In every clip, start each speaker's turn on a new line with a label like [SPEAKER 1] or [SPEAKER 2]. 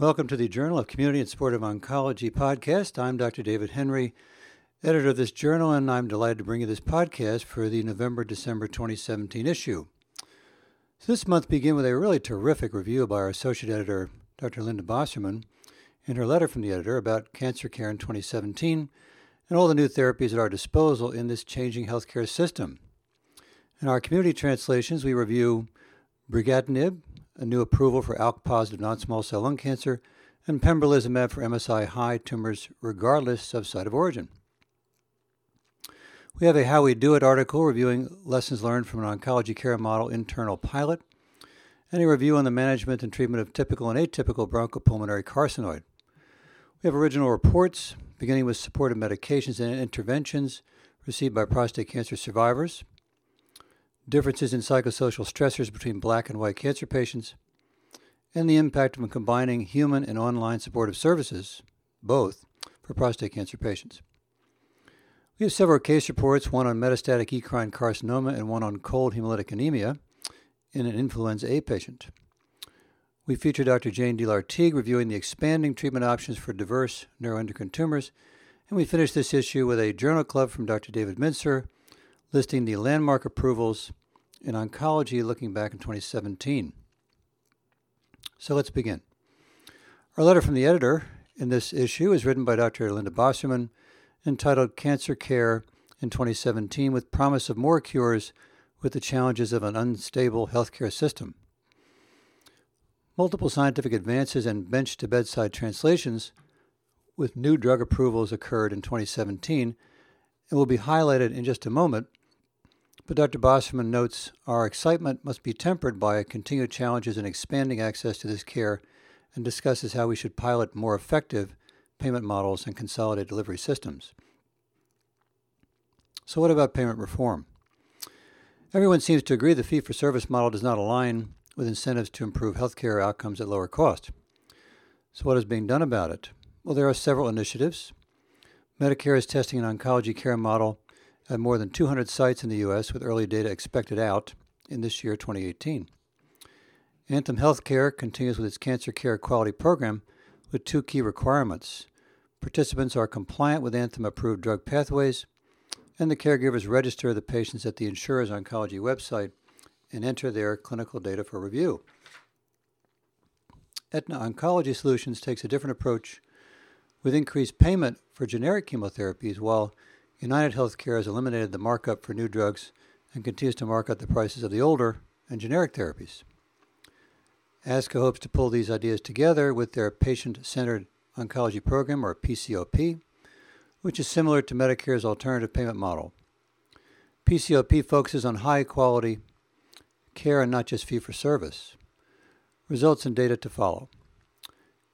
[SPEAKER 1] Welcome to the Journal of Community and Supportive Oncology podcast. I'm Dr. David Henry, editor of this journal, and I'm delighted to bring you this podcast for the November December 2017 issue. So this month began with a really terrific review by our associate editor, Dr. Linda Bosserman, in her letter from the editor about cancer care in 2017 and all the new therapies at our disposal in this changing healthcare system. In our community translations, we review brigatinib, a new approval for ALK positive non small cell lung cancer, and pembrolizumab for MSI high tumors regardless of site of origin. We have a How We Do It article reviewing lessons learned from an oncology care model internal pilot, and a review on the management and treatment of typical and atypical bronchopulmonary carcinoid. We have original reports, beginning with supportive medications and interventions received by prostate cancer survivors, differences in psychosocial stressors between black and white cancer patients, and the impact of combining human and online supportive services, both, for prostate cancer patients. We have several case reports, one on metastatic eccrine carcinoma and one on cold hemolytic anemia in an influenza A patient. We feature Dr. Jane DeLartigue reviewing the expanding treatment options for diverse neuroendocrine tumors, and we finish this issue with a journal club from Dr. David Mintzer listing the landmark approvals in oncology looking back in 2017. So let's begin. Our letter from the editor in this issue is written by Dr. Linda Bosserman, entitled Cancer Care in 2017 with Promise of More Cures with the Challenges of an Unstable Healthcare System. Multiple scientific advances and bench to bedside translations with new drug approvals occurred in 2017 and will be highlighted in just a moment but Dr. Bosserman notes our excitement must be tempered by continued challenges in expanding access to this care and discusses how we should pilot more effective payment models and consolidated delivery systems. So, what about payment reform? Everyone seems to agree the fee for service model does not align with incentives to improve healthcare outcomes at lower cost. So, what is being done about it? Well, there are several initiatives. Medicare is testing an oncology care model at more than 200 sites in the U.S., with early data expected out in this year, 2018. Anthem Healthcare continues with its cancer care quality program with two key requirements. Participants are compliant with Anthem approved drug pathways, and the caregivers register the patients at the insurer's oncology website and enter their clinical data for review. Aetna Oncology Solutions takes a different approach with increased payment for generic chemotherapies while United Healthcare has eliminated the markup for new drugs and continues to mark up the prices of the older and generic therapies. ASCO hopes to pull these ideas together with their patient centered oncology program, or PCOP, which is similar to Medicare's alternative payment model. PCOP focuses on high quality care and not just fee for service. Results and data to follow.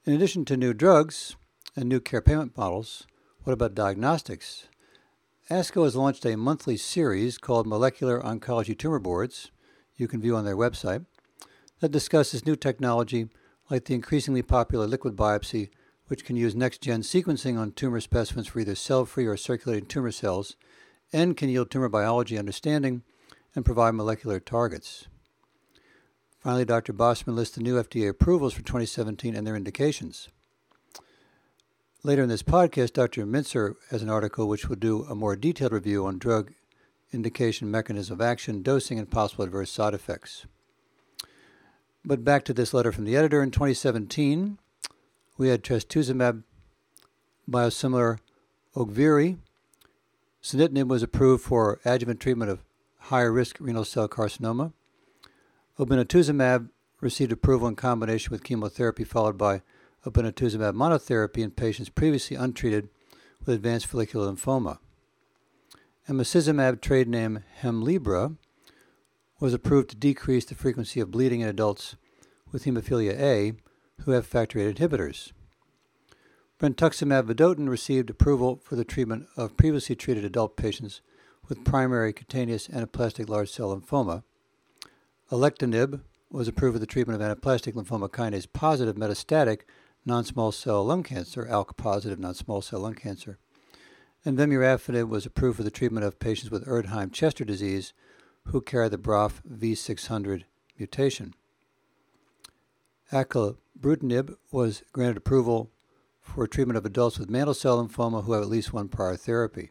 [SPEAKER 1] In addition to new drugs and new care payment models, what about diagnostics? ASCO has launched a monthly series called Molecular Oncology Tumor Boards, you can view on their website, that discusses new technology like the increasingly popular liquid biopsy, which can use next gen sequencing on tumor specimens for either cell free or circulating tumor cells, and can yield tumor biology understanding and provide molecular targets. Finally, Dr. Bosserman lists the new FDA approvals for 2017 and their indications. Later in this podcast, Dr. Mintzer has an article which will do a more detailed review on drug indication, mechanism of action, dosing, and possible adverse side effects. But back to this letter from the editor. In 2017, we had trastuzumab biosimilar Ogivri. Sunitinib was approved for adjuvant treatment of higher risk renal cell carcinoma. Obinutuzumab received approval in combination with chemotherapy, followed by obinutuzumab monotherapy in patients previously untreated with advanced follicular lymphoma. Emicizumab, trade name Hemlibra, was approved to decrease the frequency of bleeding in adults with hemophilia A who have factor VIII inhibitors. Brentuximab vedotin received approval for the treatment of previously treated adult patients with primary cutaneous anaplastic large cell lymphoma. Alectinib was approved for the treatment of anaplastic lymphoma kinase positive metastatic non small cell lung cancer, ALK positive non small cell lung cancer. And vemurafenib was approved for the treatment of patients with Erdheim Chester disease who carry the BRAF V600 mutation. Acalabrutinib was granted approval for treatment of adults with mantle cell lymphoma who have at least one prior therapy.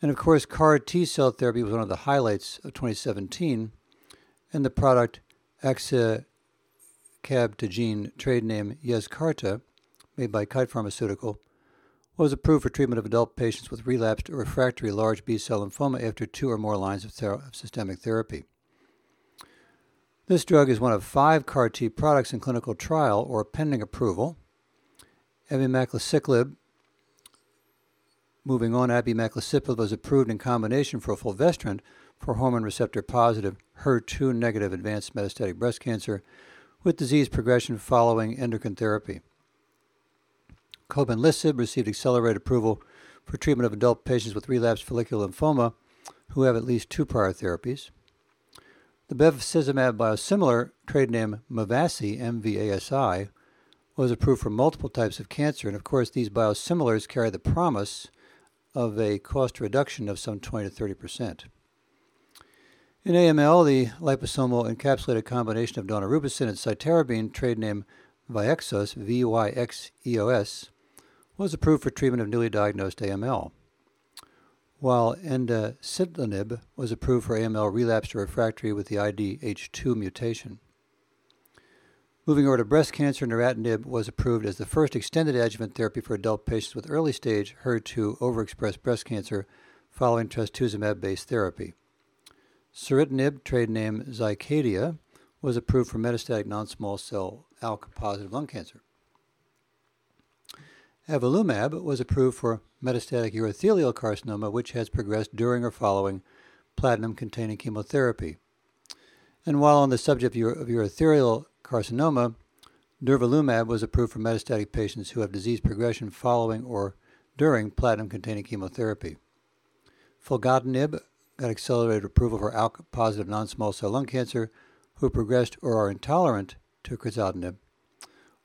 [SPEAKER 1] And of course, CAR T cell therapy was one of the highlights of 2017, and the product Axicabtagene, trade name Yescarta, made by Kite Pharmaceutical, was approved for treatment of adult patients with relapsed or refractory large B cell lymphoma after two or more lines of, ther- of systemic therapy. This drug is one of five CAR T products in clinical trial or pending approval. Abimacliciclib Moving on, abemaciclib was approved in combination for fulvestrant for hormone receptor positive, HER2 negative advanced metastatic breast cancer with disease progression following endocrine therapy. Copanlisib received accelerated approval for treatment of adult patients with relapsed follicular lymphoma who have at least two prior therapies. The bevacizumab biosimilar, trade name Mavasi, MVASI, was approved for multiple types of cancer, and of course, these biosimilars carry the promise of a cost reduction of some 20 to 30 percent. In AML, the liposomal encapsulated combination of daunorubicin and cytarabine, trade name Vyxeos, V-Y-X-E-O-S, was approved for treatment of newly diagnosed AML, while enasidenib was approved for AML relapsed or refractory with the IDH2 mutation. Moving over to breast cancer, neratinib was approved as the first extended adjuvant therapy for adult patients with early stage HER2 overexpressed breast cancer following trastuzumab based therapy. Ceritinib, trade name Zycadia, was approved for metastatic non small cell ALK positive lung cancer. Avelumab was approved for metastatic urothelial carcinoma, which has progressed during or following platinum containing chemotherapy. And while on the subject of urothelial carcinoma, durvalumab was approved for metastatic patients who have disease progression following or during platinum containing chemotherapy. Filgotinib got accelerated approval for ALK positive non small cell lung cancer who progressed or are intolerant to crizotinib,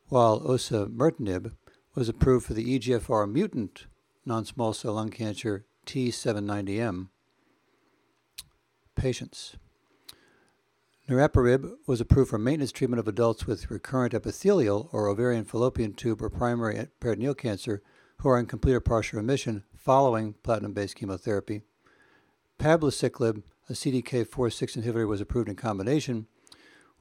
[SPEAKER 1] while osimertinib was approved for the EGFR mutant non small cell lung cancer T790M patients. Niraparib was approved for maintenance treatment of adults with recurrent epithelial or ovarian fallopian tube or primary peritoneal cancer who are in complete or partial remission following platinum based chemotherapy. Palbociclib, a CDK4 6 inhibitor, was approved in combination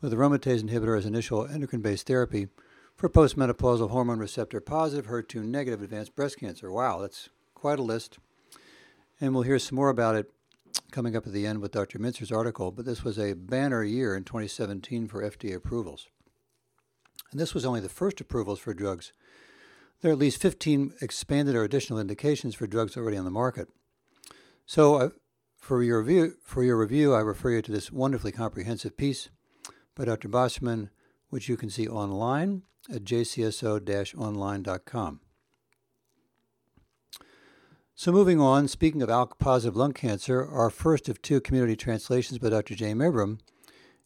[SPEAKER 1] with aromatase inhibitor as initial endocrine based therapy for postmenopausal hormone receptor positive, HER2 negative advanced breast cancer. Wow, that's quite a list. And we'll hear some more about it coming up at the end with Dr. Mintzer's article, but this was a banner year in 2017 for FDA approvals. And this was only the first approvals for drugs. There are at least 15 expanded or additional indications for drugs already on the market. So, uh, for your review, for your review, I refer you to this wonderfully comprehensive piece by Dr. Bosserman, which you can see online at jcso-online.com. So, moving on, speaking of ALK positive lung cancer, our first of two community translations by Dr. James Abraham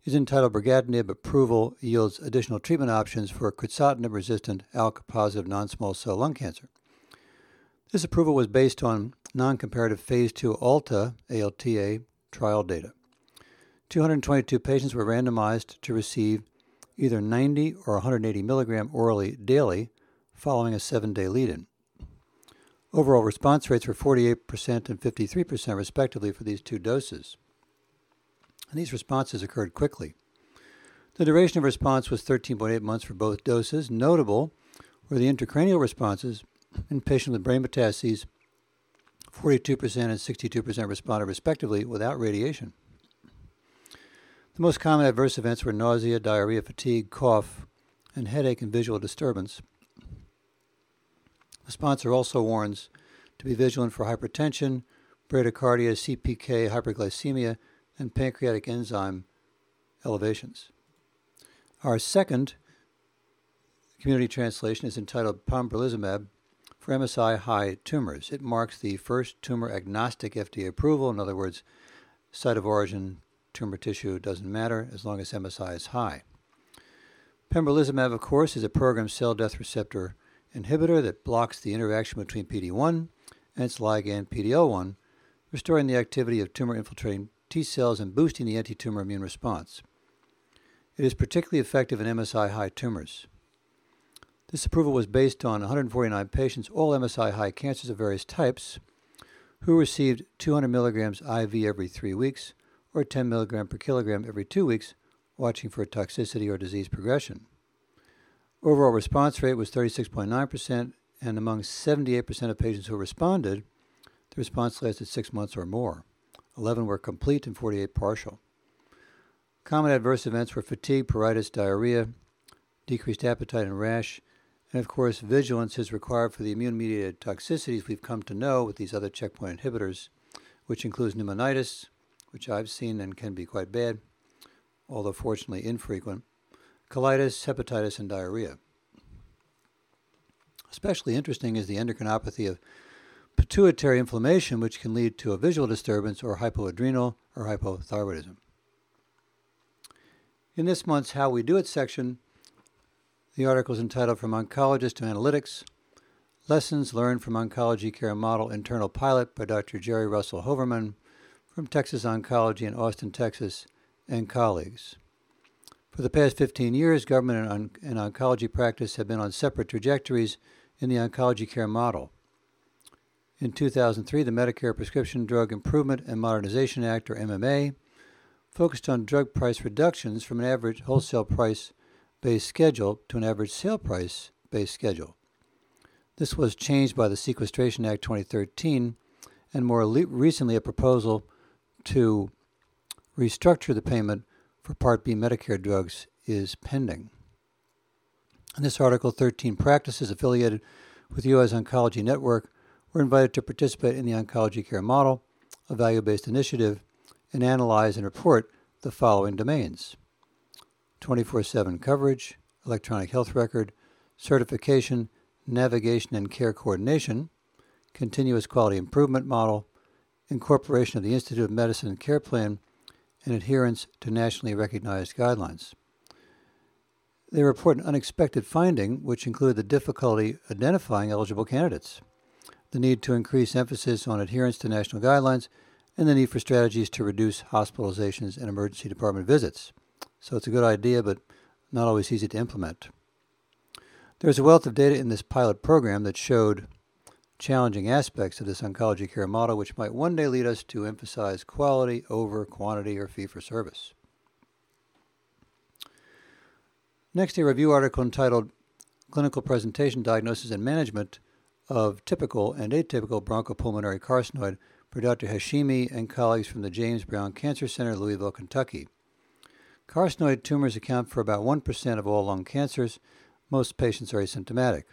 [SPEAKER 1] is entitled Brigatinib Approval Yields Additional Treatment Options for Crizotinib Resistant ALK Positive Non Small Cell Lung Cancer. This approval was based on non comparative Phase 2 ALTA, ALTA trial data. 222 patients were randomized to receive either 90 or 180 milligram orally daily following a seven day lead in. Overall response rates were 48% and 53%, respectively, for these two doses. And these responses occurred quickly. The duration of response was 13.8 months for both doses. Notable were the intracranial responses in patients with brain metastases, 42% and 62% responded, respectively, without radiation. The most common adverse events were nausea, diarrhea, fatigue, cough, and headache and visual disturbance. The sponsor also warns to be vigilant for hypertension, bradycardia, CPK, hyperglycemia, and pancreatic enzyme elevations. Our second community translation is entitled Pembrolizumab for MSI high tumors. It marks the first tumor agnostic FDA approval. In other words, site of origin, tumor tissue doesn't matter as long as MSI is high. Pembrolizumab, of course, is a programmed cell death receptor inhibitor that blocks the interaction between PD1 and its ligand PD-L1, restoring the activity of tumor infiltrating T cells and boosting the anti-tumor immune response. It is particularly effective in MSI high tumors. This approval was based on 149 patients, all MSI high cancers of various types, who received 200 milligrams IV every three weeks or 10 milligram per kilogram every two weeks, watching for toxicity or disease progression. Overall response rate was 36.9%, and among 78% of patients who responded, the response lasted six months or more. 11 were complete and 48 partial. Common adverse events were fatigue, pruritus, diarrhea, decreased appetite, and rash. And of course, vigilance is required for the immune mediated toxicities we've come to know with these other checkpoint inhibitors, which includes pneumonitis, which I've seen and can be quite bad, although fortunately infrequent, colitis, hepatitis, and diarrhea. Especially interesting is the endocrinopathy of pituitary inflammation, which can lead to a visual disturbance or hypoadrenal or hypothyroidism. In this month's How We Do It section, the article is entitled From Oncologist to Analytics Lessons Learned from Oncology Care Model Internal Pilot by Dr. Jerry Russell Hoverman from Texas Oncology in Austin, Texas, and colleagues. For the past 15 years, government and, on- and oncology practice have been on separate trajectories in the oncology care model. In 2003, the Medicare Prescription Drug Improvement and Modernization Act, or MMA, focused on drug price reductions from an average wholesale price based schedule to an average sale price based schedule. This was changed by the Sequestration Act 2013 and more le- recently a proposal to restructure the payment for Part B Medicare drugs is pending. In this article, 13 practices affiliated with the U.S. Oncology Network were invited to participate in the oncology care model, a value based initiative, and analyze and report the following domains 24 7 coverage, electronic health record, certification, navigation and care coordination, continuous quality improvement model, incorporation of the Institute of Medicine care plan, and adherence to nationally recognized guidelines. They report an unexpected finding, which included the difficulty identifying eligible candidates, the need to increase emphasis on adherence to national guidelines, and the need for strategies to reduce hospitalizations and emergency department visits. So it's a good idea, but not always easy to implement. There's a wealth of data in this pilot program that showed challenging aspects of this oncology care model, which might one day lead us to emphasize quality over quantity or fee for service. Next, a review article entitled Clinical Presentation, Diagnosis, and Management of Typical and Atypical Bronchopulmonary Carcinoid by Dr. Hashimi and colleagues from the James Brown Cancer Center, Louisville, Kentucky. Carcinoid tumors account for about 1% of all lung cancers. Most patients are asymptomatic,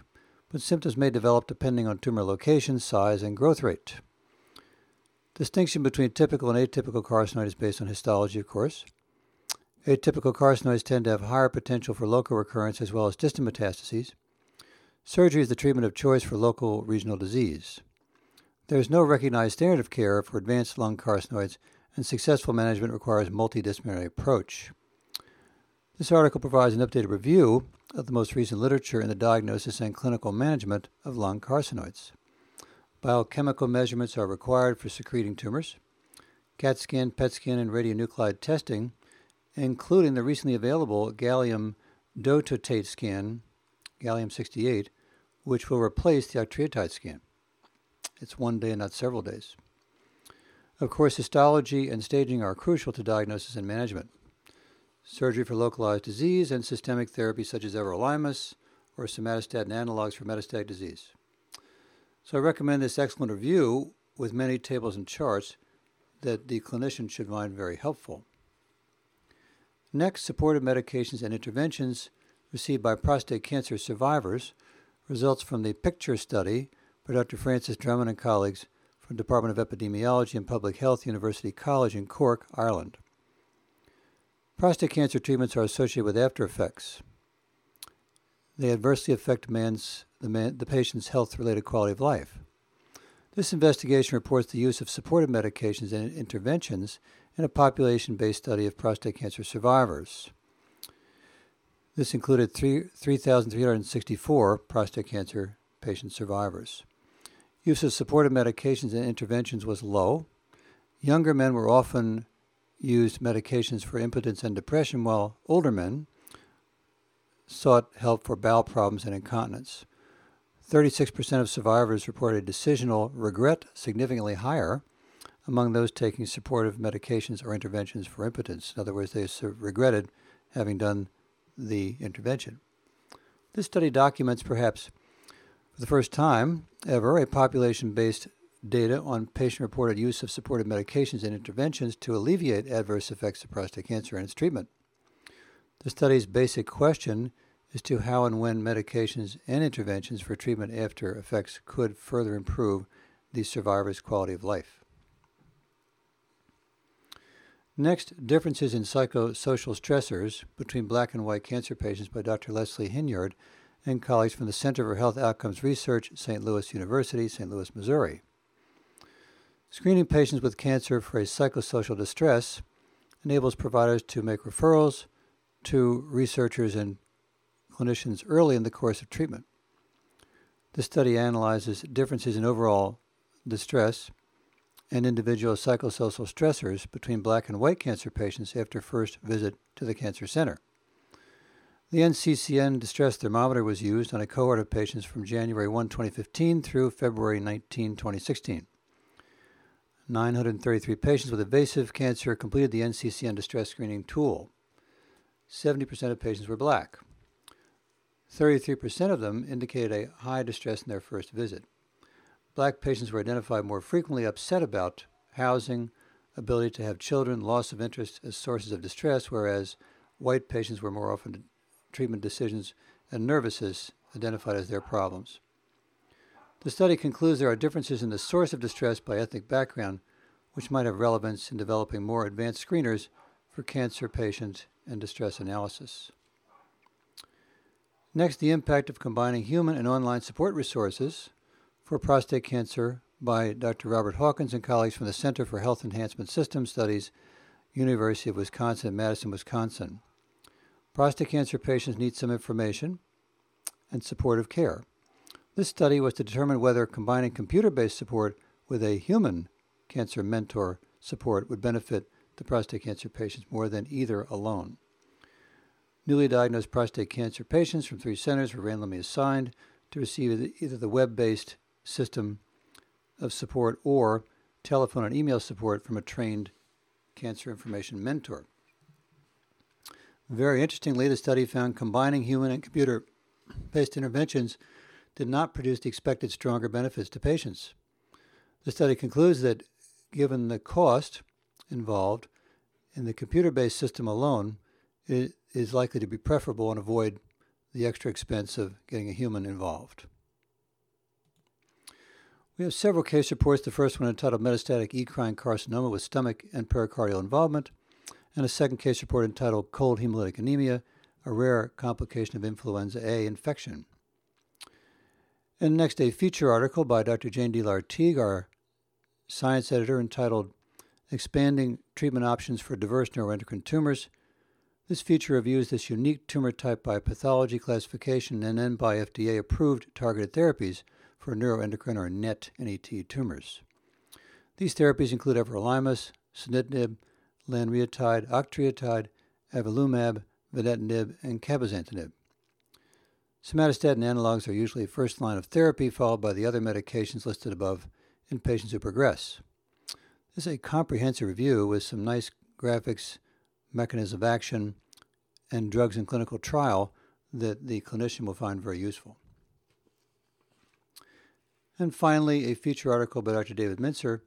[SPEAKER 1] but symptoms may develop depending on tumor location, size, and growth rate. Distinction between typical and atypical carcinoid is based on histology, of course. Atypical carcinoids tend to have higher potential for local recurrence as well as distant metastases. Surgery is the treatment of choice for local regional disease. There is no recognized standard of care for advanced lung carcinoids, and successful management requires multidisciplinary approach. This article provides an updated review of the most recent literature in the diagnosis and clinical management of lung carcinoids. Biochemical measurements are required for secreting tumors. CAT scan, PET scan, and radionuclide testing, including the recently available gallium dotatate scan, gallium 68, which will replace the octreotide scan. It's one day, not several days. Of course, histology and staging are crucial to diagnosis and management. Surgery for localized disease and systemic therapy such as everolimus or somatostatin analogs for metastatic disease. So I recommend this excellent review with many tables and charts that the clinician should find very helpful. Next, supportive medications and interventions received by prostate cancer survivors results from the PICTURE study by Dr. Francis Drummond and colleagues from Department of Epidemiology and Public Health, University College in Cork, Ireland. Prostate cancer treatments are associated with after effects. They adversely affect man's, the, man, the patient's health related quality of life. This investigation reports the use of supportive medications and interventions in a population based study of prostate cancer survivors. This included 3,364 prostate cancer patient survivors. Use of supportive medications and interventions was low. Younger men were often used medications for impotence and depression, while older men sought help for bowel problems and incontinence. 36% of survivors reported decisional regret significantly higher among those taking supportive medications or interventions for impotence. In other words, they regretted having done the intervention. This study documents, perhaps for the first time ever, a population based data on patient reported use of supportive medications and interventions to alleviate adverse effects of prostate cancer and its treatment. The study's basic question as to how and when medications and interventions for treatment after effects could further improve the survivor's quality of life. Next, differences in psychosocial stressors between black and white cancer patients by Dr. Leslie Hinyard and colleagues from the Center for Health Outcomes Research, St. Louis University, St. Louis, Missouri. Screening patients with cancer for a psychosocial distress enables providers to make referrals to researchers and clinicians early in the course of treatment. This study analyzes differences in overall distress and individual psychosocial stressors between black and white cancer patients after first visit to the cancer center. The NCCN distress thermometer was used on a cohort of patients from January 1, 2015 through February 19, 2016. 933 patients with invasive cancer completed the NCCN distress screening tool. 70% of patients were black. 33% of them indicated a high distress in their first visit. Black patients were identified more frequently upset about housing, ability to have children, loss of interest as sources of distress, whereas white patients were more often treatment decisions and nervousness identified as their problems. The study concludes there are differences in the source of distress by ethnic background, which might have relevance in developing more advanced screeners for cancer patients and distress analysis. Next, the impact of combining human and online support resources for prostate cancer by Dr. Robert Hawkins and colleagues from the Center for Health Enhancement System Studies, University of Wisconsin, Madison, Wisconsin. Prostate cancer patients need some information and supportive care. This study was to determine whether combining computer based support with a human cancer mentor support would benefit the prostate cancer patients more than either alone. Newly diagnosed prostate cancer patients from three centers were randomly assigned to receive either the web based system of support or telephone and email support from a trained cancer information mentor. Very interestingly, the study found combining human and computer based interventions did not produce the expected stronger benefits to patients. The study concludes that given the cost involved in the computer based system alone, it is likely to be preferable and avoid the extra expense of getting a human involved. We have several case reports. The first one entitled Metastatic Eccrine Carcinoma with Stomach and Pericardial Involvement, and a second case report entitled Cold Hemolytic Anemia, a rare complication of influenza A infection. And next, a feature article by Dr. Jane D. Lartigue, our science editor, entitled Expanding Treatment Options for Diverse Neuroendocrine Tumors this feature reviews this unique tumor type by pathology classification and then by FDA approved targeted therapies for neuroendocrine or NET NET tumors. These therapies include everolimus, sunitinib, lanreotide, octreotide, avelumab, vandetanib, and cabozantinib. Somatostatin analogs are usually first line of therapy, followed by the other medications listed above in patients who progress. This is a comprehensive review with some nice graphics mechanism of action, and drugs in clinical trial that the clinician will find very useful. And finally, a feature article by Dr. David Mintzer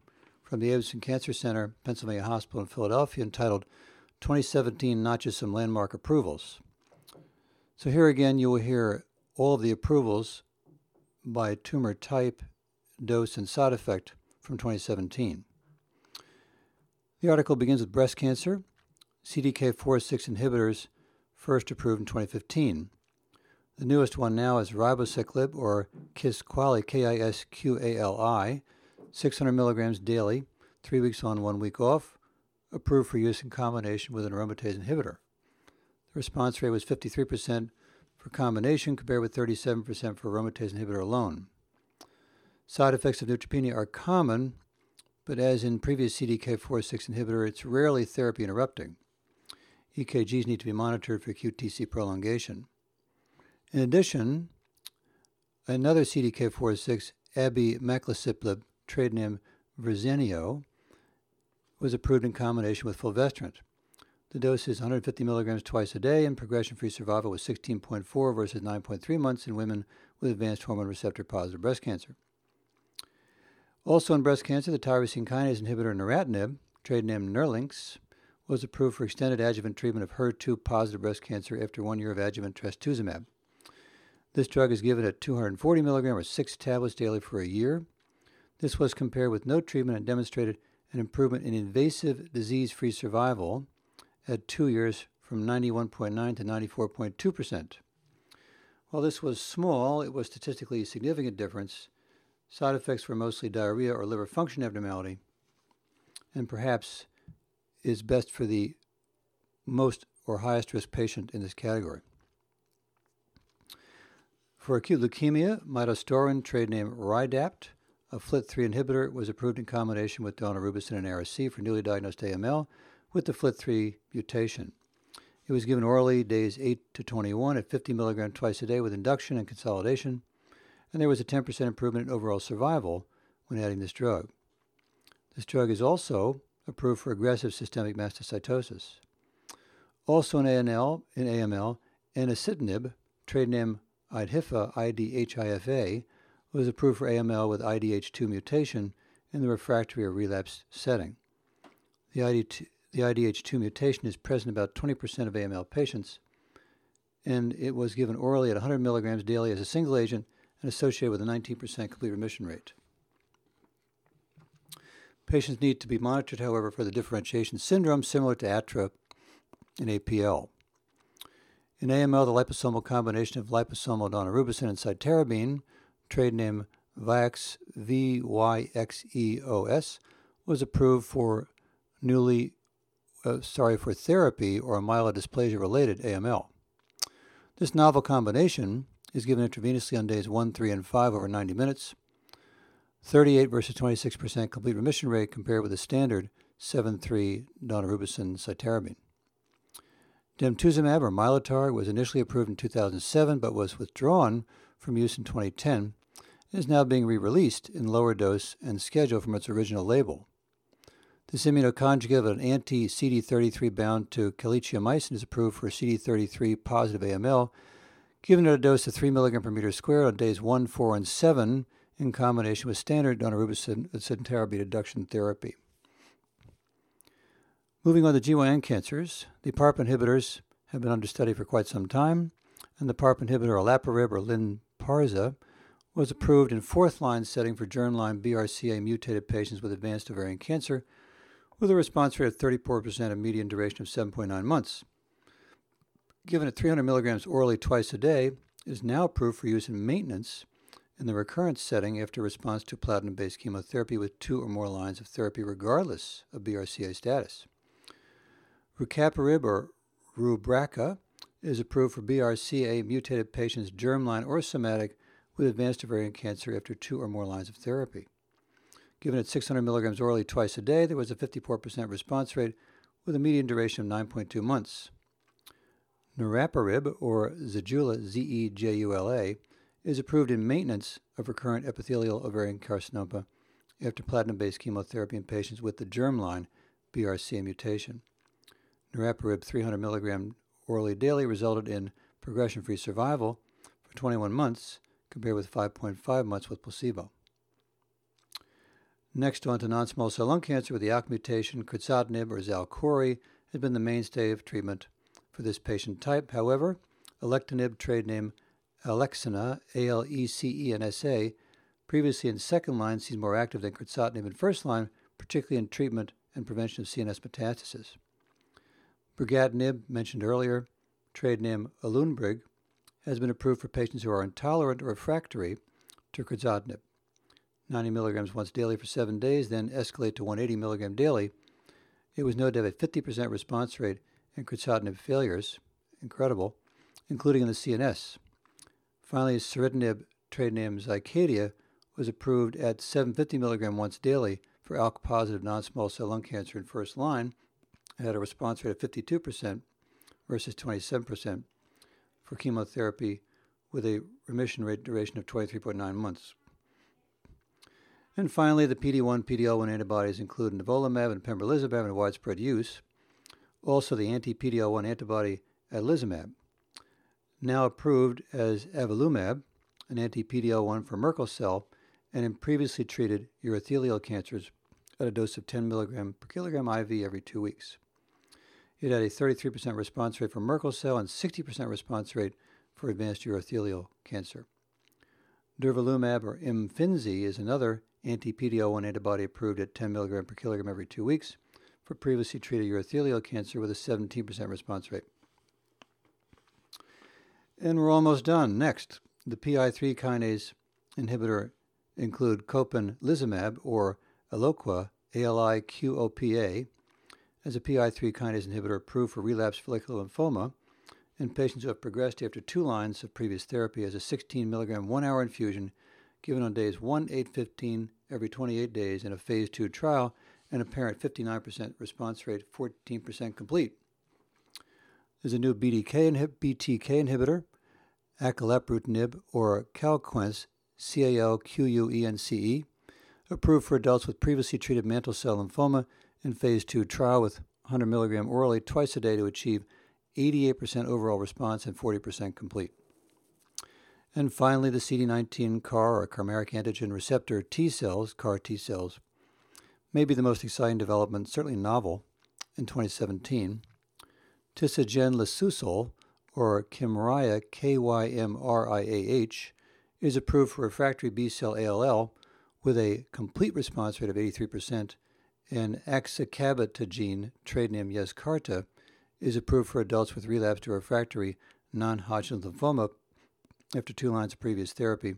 [SPEAKER 1] from the Abramson Cancer Center, Pennsylvania Hospital in Philadelphia, entitled 2017 Not Just Some Landmark Approvals. So here again, you will hear all of the approvals by tumor type, dose, and side effect from 2017. The article begins with breast cancer CDK4/6 inhibitors first approved in 2015. The newest one now is ribociclib or Kisqali, K-I-S-Q-A-L-I, 600 milligrams daily, three weeks on, one week off, approved for use in combination with an aromatase inhibitor. The response rate was 53% for combination compared with 37% for aromatase inhibitor alone. Side effects of neutropenia are common, but as in previous CDK4/6 inhibitor, it's rarely therapy interrupting. EKGs need to be monitored for QTC prolongation. In addition, another CDK4/6, abemaciclib, trade name Verzenio, was approved in combination with fulvestrant. The dose is 150 milligrams twice a day, and progression-free survival was 16.4 versus 9.3 months in women with advanced hormone receptor positive breast cancer. Also in breast cancer, the tyrosine kinase inhibitor neratinib, trade name Nerlynx, was approved for extended adjuvant treatment of HER2 positive breast cancer after one year of adjuvant trastuzumab. This drug is given at 240 milligram or six tablets daily for a year. This was compared with no treatment and demonstrated an improvement in invasive disease-free survival at two years from 91.9 to 94.2 percent. While this was small, it was statistically significant difference. Side effects were mostly diarrhea or liver function abnormality, and perhaps is best for the most or highest risk patient in this category. For acute leukemia, midostaurin, trade name Rydapt, a FLT3 inhibitor, was approved in combination with daunorubicin and Ara-C for newly diagnosed AML with the FLT3 mutation. It was given orally days 8 to 21 at 50 milligrams twice a day with induction and consolidation, and there was a 10% improvement in overall survival when adding this drug. This drug is also approved for aggressive systemic mastocytosis. Also in AML, in AML, enasidenib, trade name IDHIFA, IDHIFA, was approved for AML with IDH2 mutation in the refractory or relapsed setting. The, ID2, the IDH2 mutation is present in about 20% of AML patients, and it was given orally at 100 milligrams daily as a single agent and associated with a 19% complete remission rate. Patients need to be monitored, however, for the differentiation syndrome similar to ATRA and APL. In AML, the liposomal combination of liposomal daunorubicin and cytarabine, trade name VYXEOS, was approved for newly, uh, sorry, for therapy or myelodysplasia-related AML. This novel combination is given intravenously on days 1, 3, and 5 over 90 minutes 38 versus 26% complete remission rate compared with the standard 7-3 daunorubicin cytarabine. Gemtuzumab or Mylotarg was initially approved in 2007 but was withdrawn from use in 2010 and is now being re-released in lower dose and schedule from its original label. This immunoconjugate of an anti-CD33 bound to calicheamicin is approved for CD33 positive AML, given at a dose of 3 mg per meter squared on days 1, 4, and 7 in combination with standard daunorubicin cytarabine induction therapy. Moving on to GYN cancers, the PARP inhibitors have been under study for quite some time, and the PARP inhibitor olaparib or Lynparza was approved in fourth line setting for germline BRCA mutated patients with advanced ovarian cancer with a response rate of 34% and median duration of 7.9 months. Given at 300 milligrams orally twice a day, is now approved for use in maintenance in the recurrent setting after response to platinum based chemotherapy with two or more lines of therapy, regardless of BRCA status. Rucaparib or Rubraca is approved for BRCA mutated patients, germline or somatic, with advanced ovarian cancer after two or more lines of therapy. Given at 600 milligrams orally twice a day, there was a 54% response rate with a median duration of 9.2 months. Niraparib, or Zejula, Z-E-J-U-L-A, is approved in maintenance of recurrent epithelial ovarian carcinoma after platinum-based chemotherapy in patients with the germline BRCA mutation. Niraparib 300 milligram orally daily resulted in progression-free survival for 21 months compared with 5.5 months with placebo. Next on to non-small cell lung cancer with the ALK mutation, crizotinib or Xalkori has been the mainstay of treatment for this patient type. However, alectinib, trade name Alecensa, A-L-E-C-E-N-S-A, previously in second line, seems more active than crizotinib in first line, particularly in treatment and prevention of CNS metastasis. Brigatinib, mentioned earlier, trade name Alunbrig, has been approved for patients who are intolerant or refractory to crizotinib. 90 milligrams once daily for seven days, then escalate to 180 milligram daily. It was noted to have a 50% response rate in crizotinib failures, incredible, including in the CNS. Finally, ceritinib, trade name Zycadia, was approved at 750 milligram once daily for ALK positive non small cell lung cancer in first line and had a response rate of 52% versus 27% for chemotherapy with a remission rate duration of 23.9 months. And finally, the PD-1, PD-L1 antibodies include nivolumab and pembrolizumab in widespread use. Also, the anti-PD-L1 antibody atezolizumab, now approved as avelumab, an anti-PD-L1 for Merkel cell, and in previously treated urothelial cancers at a dose of 10 milligram per kilogram IV every two weeks. It had a 33% response rate for Merkel cell and 60% response rate for advanced urothelial cancer. Durvalumab or Imfinzi is another anti-PD-L1 antibody approved at 10 milligram per kilogram every two weeks for previously treated urothelial cancer with a 17% response rate. And we're almost done. Next, the PI3 kinase inhibitor include copanlizumab or Aliqopa, A-L-I-Q-O-P-A, as a PI3 kinase inhibitor approved for relapsed follicular lymphoma in patients who have progressed after two lines of previous therapy as a 16 milligram one hour infusion given on days 1, 8, 15 every 28 days in a phase 2 trial, and apparent 59% response rate, 14% complete. There's a new BDK inhib- BTK inhibitor, acalabrutinib or Calquence, C A L Q U E N C E, approved for adults with previously treated mantle cell lymphoma in phase 2 trial with 100 milligram orally twice a day to achieve 88% overall response and 40% complete. And finally, the CD19 CAR or chimeric antigen receptor T cells, CAR T cells, may be the most exciting development, certainly novel, in 2017. Tisagenlecleucel, or Kymriah, K-Y-M-R-I-A-H, is approved for refractory B-cell ALL with a complete response rate of 83%, and axicabtagene, trade name Yescarta, is approved for adults with relapsed or refractory non-Hodgkin lymphoma after two lines of previous therapy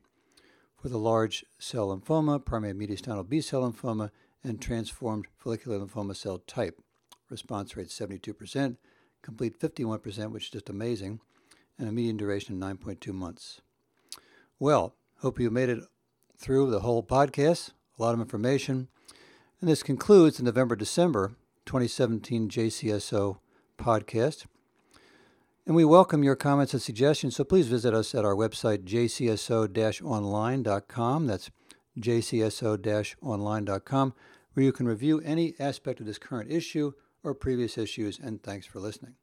[SPEAKER 1] for the large cell lymphoma, primary mediastinal B-cell lymphoma, and transformed follicular lymphoma cell type. Response rate 72%, complete 51%, which is just amazing, and a median duration of 9.2 months. Well, hope you made it through the whole podcast. A lot of information. And this concludes the November December 2017 JCSO podcast. And we welcome your comments and suggestions, so please visit us at our website, jcso online.com. That's jcso online.com, where you can review any aspect of this current issue or previous issues. And thanks for listening.